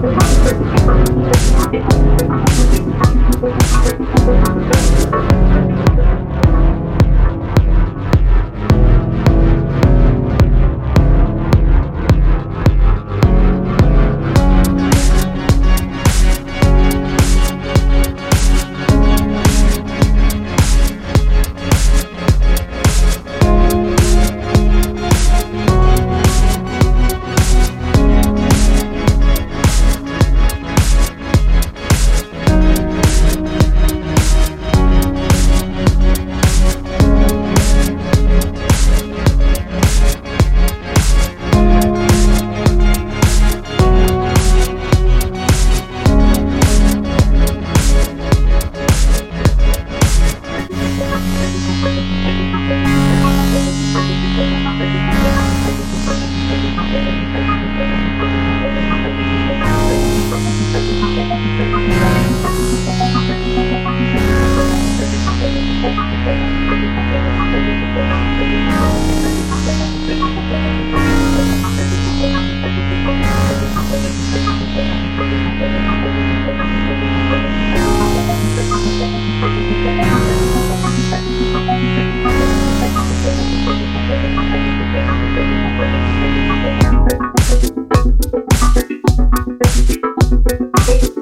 Thank you. Thank